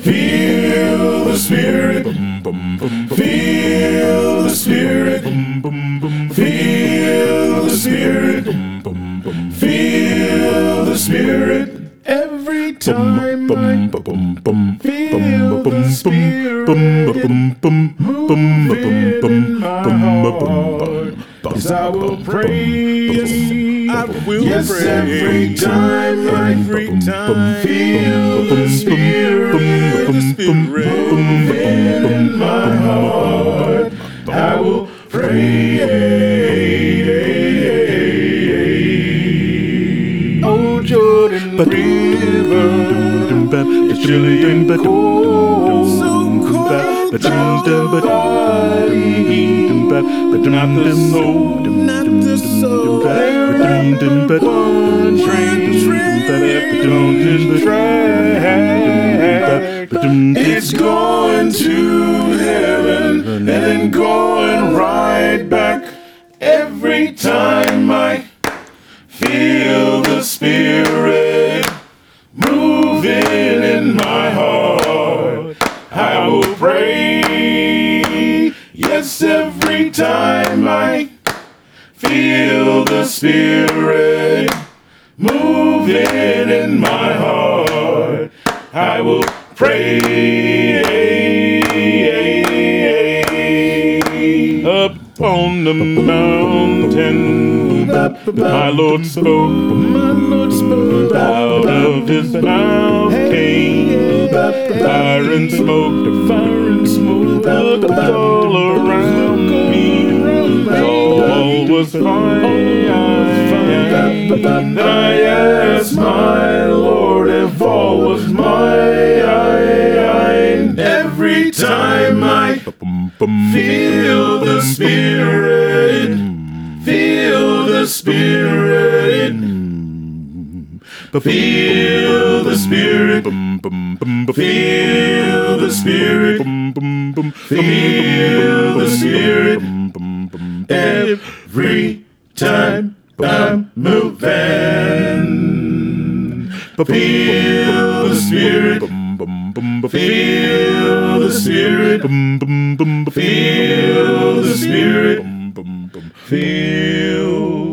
Feel the spirit. Feel the spirit. Feel the spirit. Feel the spirit. Every time I feel the spirit moving in my heart. Yes, I will praise. I will Yes, praise. every time Every time. feel the spirit in my heart, I will praise. Oh, Jordan River, it's chilly and cold, so cold, body. Not the soul, Not the soul. there but one train on this track. It's going to heaven and then going right back. Every time I feel the spirit moving in my heart, I will pray. Yes, every time I feel the spirit moving in my heart, I will pray. Up on the mountain, my Lord spoke. My Lord spoke. Out of his mouth came fire and smoke. Fire and smoke. All around me. All was fine. I asked Every time I feel the Spirit, feel the Spirit, feel the Spirit, feel the Spirit, feel the Spirit. Every time I'm moving, feel the Spirit. Feel the spirit. Feel the spirit. Feel